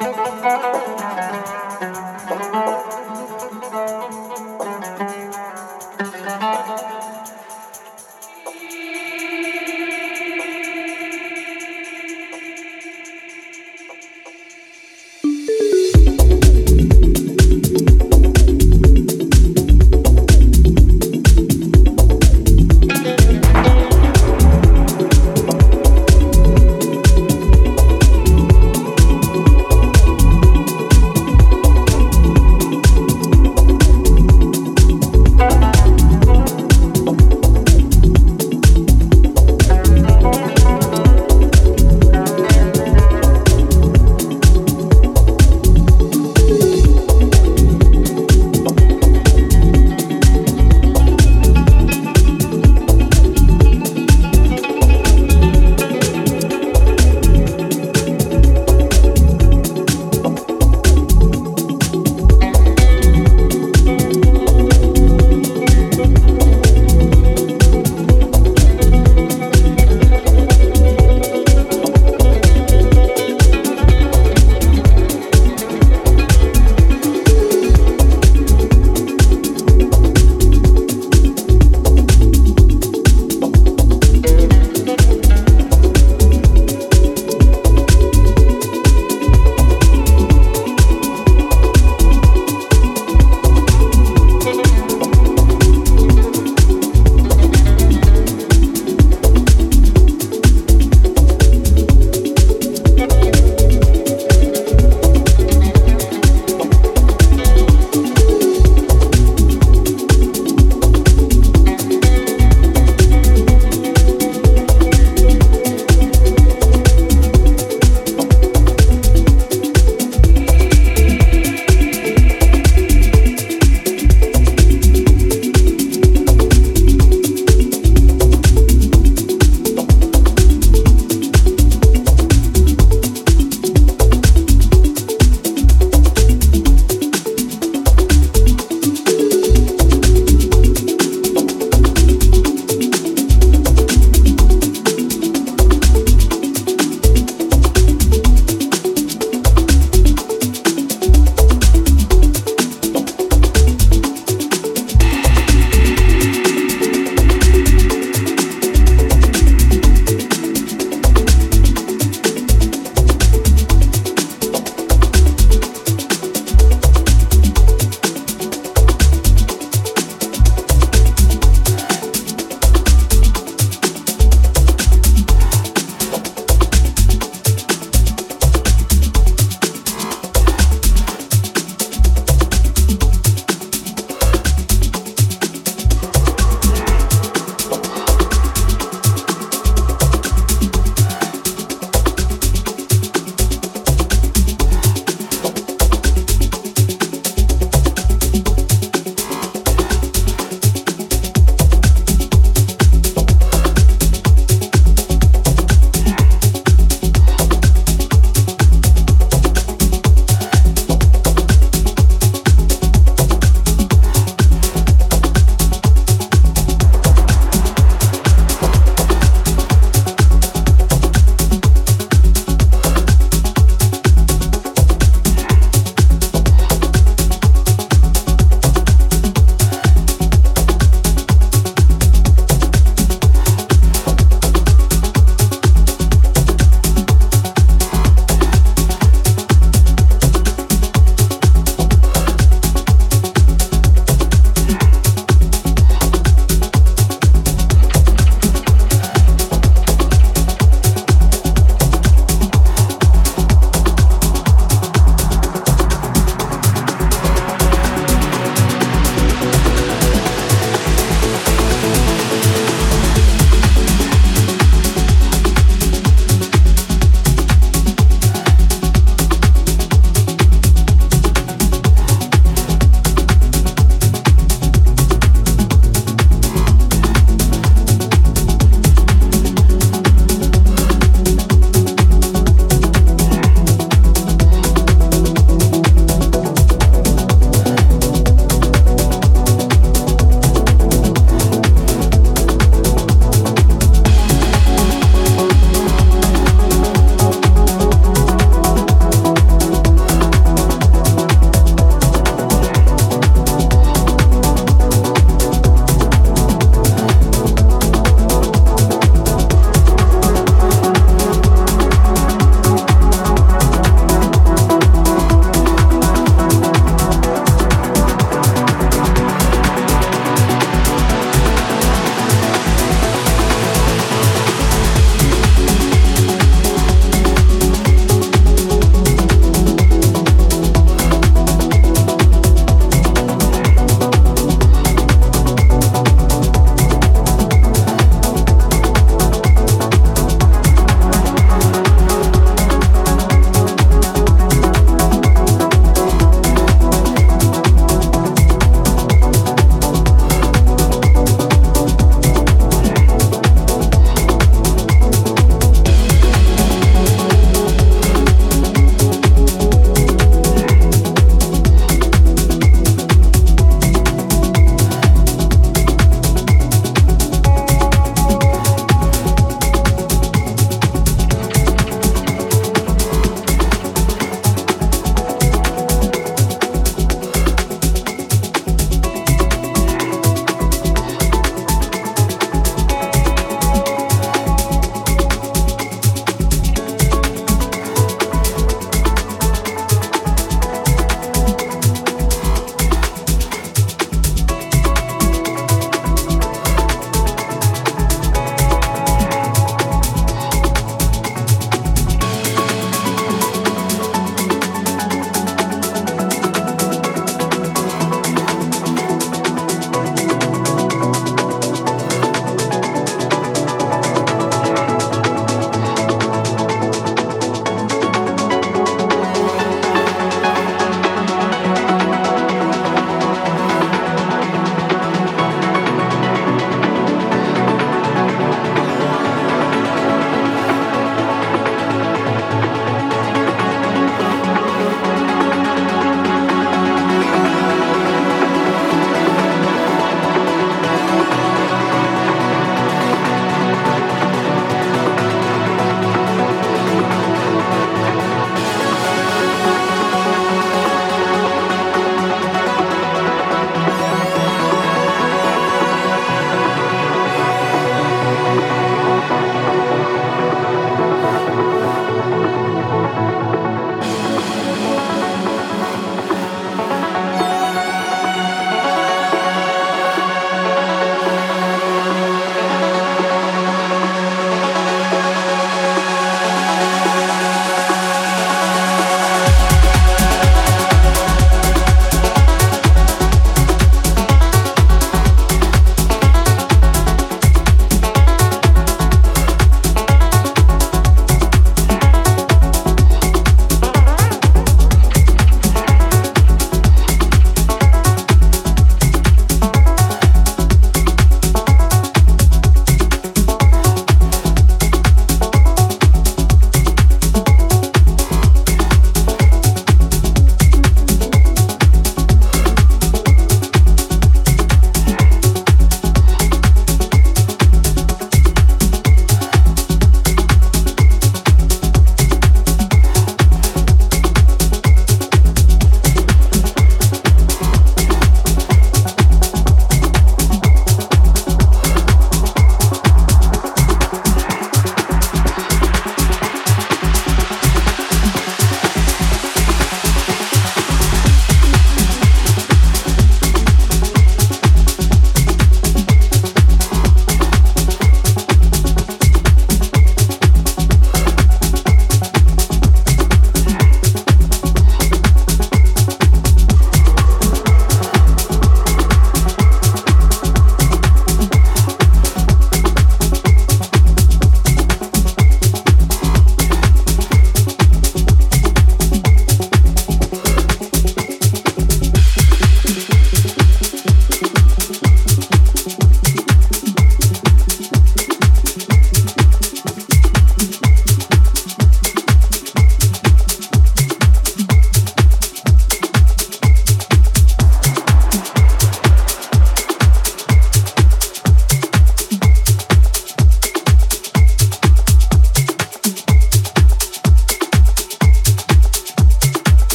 Música